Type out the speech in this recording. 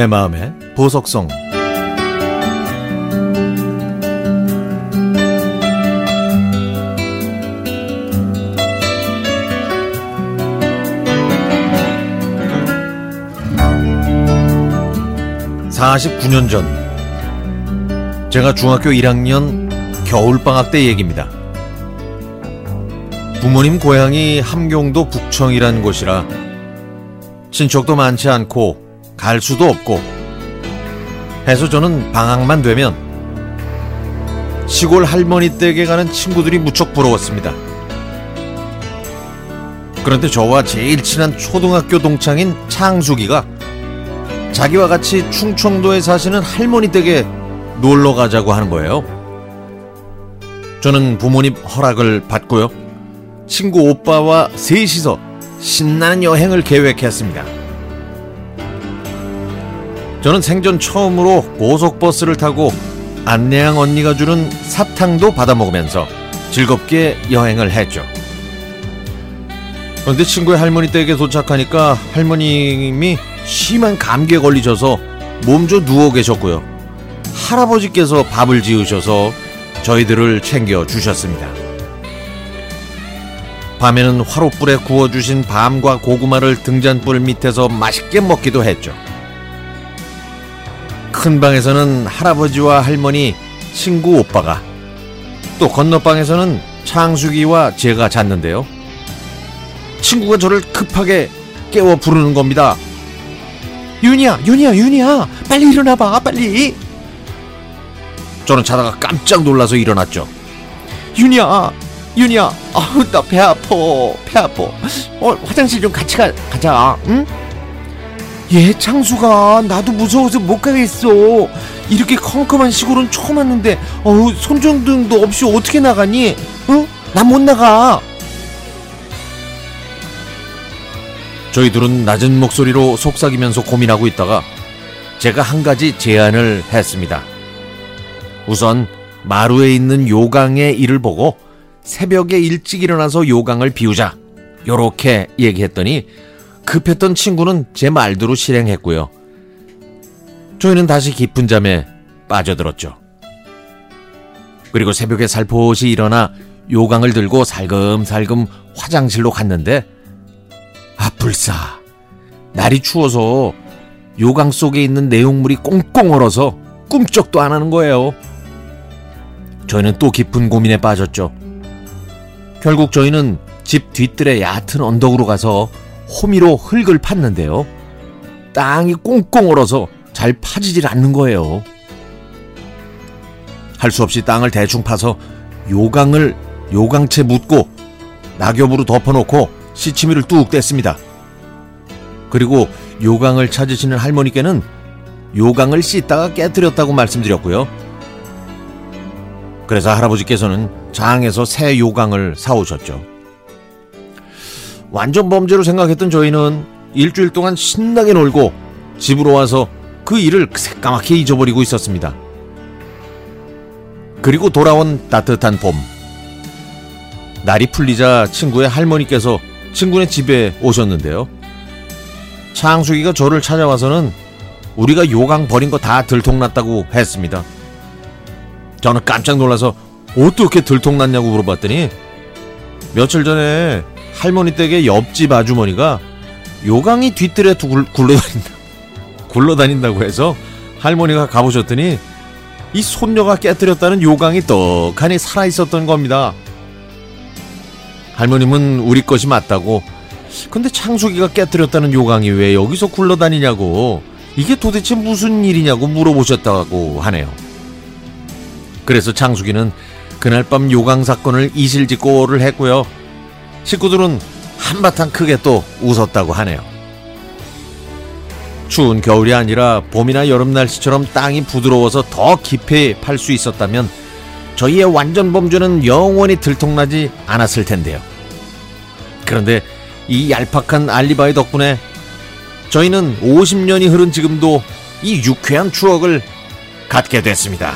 내 마음의 보석성 49년 전 제가 중학교 1학년 겨울방학 때 얘기입니다. 부모님 고향이 함경도 북청이라는 곳이라 친척도 많지 않고 갈 수도 없고 해서 저는 방학만 되면 시골 할머니 댁에 가는 친구들이 무척 부러웠습니다. 그런데 저와 제일 친한 초등학교 동창인 창숙이가 자기와 같이 충청도에 사시는 할머니 댁에 놀러 가자고 하는 거예요. 저는 부모님 허락을 받고요. 친구 오빠와 셋이서 신나는 여행을 계획했습니다. 저는 생전 처음으로 고속버스를 타고 안내양 언니가 주는 사탕도 받아 먹으면서 즐겁게 여행을 했죠. 그런데 친구의 할머니 댁에 도착하니까 할머님이 심한 감기에 걸리셔서 몸져 누워 계셨고요. 할아버지께서 밥을 지으셔서 저희들을 챙겨 주셨습니다. 밤에는 화롯불에 구워주신 밤과 고구마를 등잔불 밑에서 맛있게 먹기도 했죠. 큰 방에서는 할아버지와 할머니, 친구 오빠가, 또 건너방에서는 창숙이와 제가 잤는데요. 친구가 저를 급하게 깨워 부르는 겁니다. 윤이야, 윤이야, 윤이야, 빨리 일어나봐, 빨리. 저는 자다가 깜짝 놀라서 일어났죠. 윤이야, 윤이야, 아우 나 배 아파, 배 아파. 어 화장실 좀 같이 가, 가자, 응? 얘 창수가 나도 무서워서 못 가겠어. 이렇게 컴컴한 시골은 처음 왔는데, 어우 손전등도 없이 어떻게 나가니? 응? 난못 나가. 저희들은 낮은 목소리로 속삭이면서 고민하고 있다가 제가 한 가지 제안을 했습니다. 우선 마루에 있는 요강의 일을 보고 새벽에 일찍 일어나서 요강을 비우자. 요렇게 얘기했더니 급했던 친구는 제 말대로 실행했고요. 저희는 다시 깊은 잠에 빠져들었죠. 그리고 새벽에 살포시 일어나 요강을 들고 살금살금 화장실로 갔는데 아 불사 날이 추워서 요강 속에 있는 내용물이 꽁꽁 얼어서 꿈쩍도 안 하는 거예요. 저희는 또 깊은 고민에 빠졌죠. 결국 저희는 집 뒤뜰의 얕은 언덕으로 가서 호미로 흙을 팠는데요. 땅이 꽁꽁 얼어서 잘 파지질 않는 거예요. 할 수 없이 땅을 대충 파서 요강을 요강채 묻고 낙엽으로 덮어놓고 시치미를 뚝 뗐습니다. 그리고 요강을 찾으시는 할머니께는 요강을 씻다가 깨뜨렸다고 말씀드렸고요. 그래서 할아버지께서는 장에서 새 요강을 사오셨죠. 완전 범죄로 생각했던 저희는 일주일 동안 신나게 놀고 집으로 와서 그 일을 새까맣게 잊어버리고 있었습니다. 그리고 돌아온 따뜻한 봄. 날이 풀리자 친구의 할머니께서 친구네 집에 오셨는데요. 창숙이가 저를 찾아와서는 우리가 요강 버린 거 다 들통났다고 했습니다. 저는 깜짝 놀라서 어떻게 들통났냐고 물어봤더니 며칠 전에 할머니 댁의 옆집 아주머니가 요강이 뒤뜰에 굴러다닌다, 굴러다닌다고 해서 할머니가 가보셨더니 이 손녀가 깨뜨렸다는 요강이 떡하니 살아있었던 겁니다. 할머님은 우리 것이 맞다고 근데 창숙이가 깨뜨렸다는 요강이 왜 여기서 굴러다니냐고 이게 도대체 무슨 일이냐고 물어보셨다고 하네요. 그래서 창숙이는 그날 밤 요강 사건을 이실직고를 했고요. 식구들은 한바탕 크게 또 웃었다고 하네요. 추운 겨울이 아니라 봄이나 여름 날씨처럼 땅이 부드러워서 더 깊이 팔 수 있었다면 저희의 완전 범죄는 영원히 들통나지 않았을 텐데요. 그런데 이 얄팍한 알리바이 덕분에 저희는 50년이 흐른 지금도 이 유쾌한 추억을 갖게 됐습니다.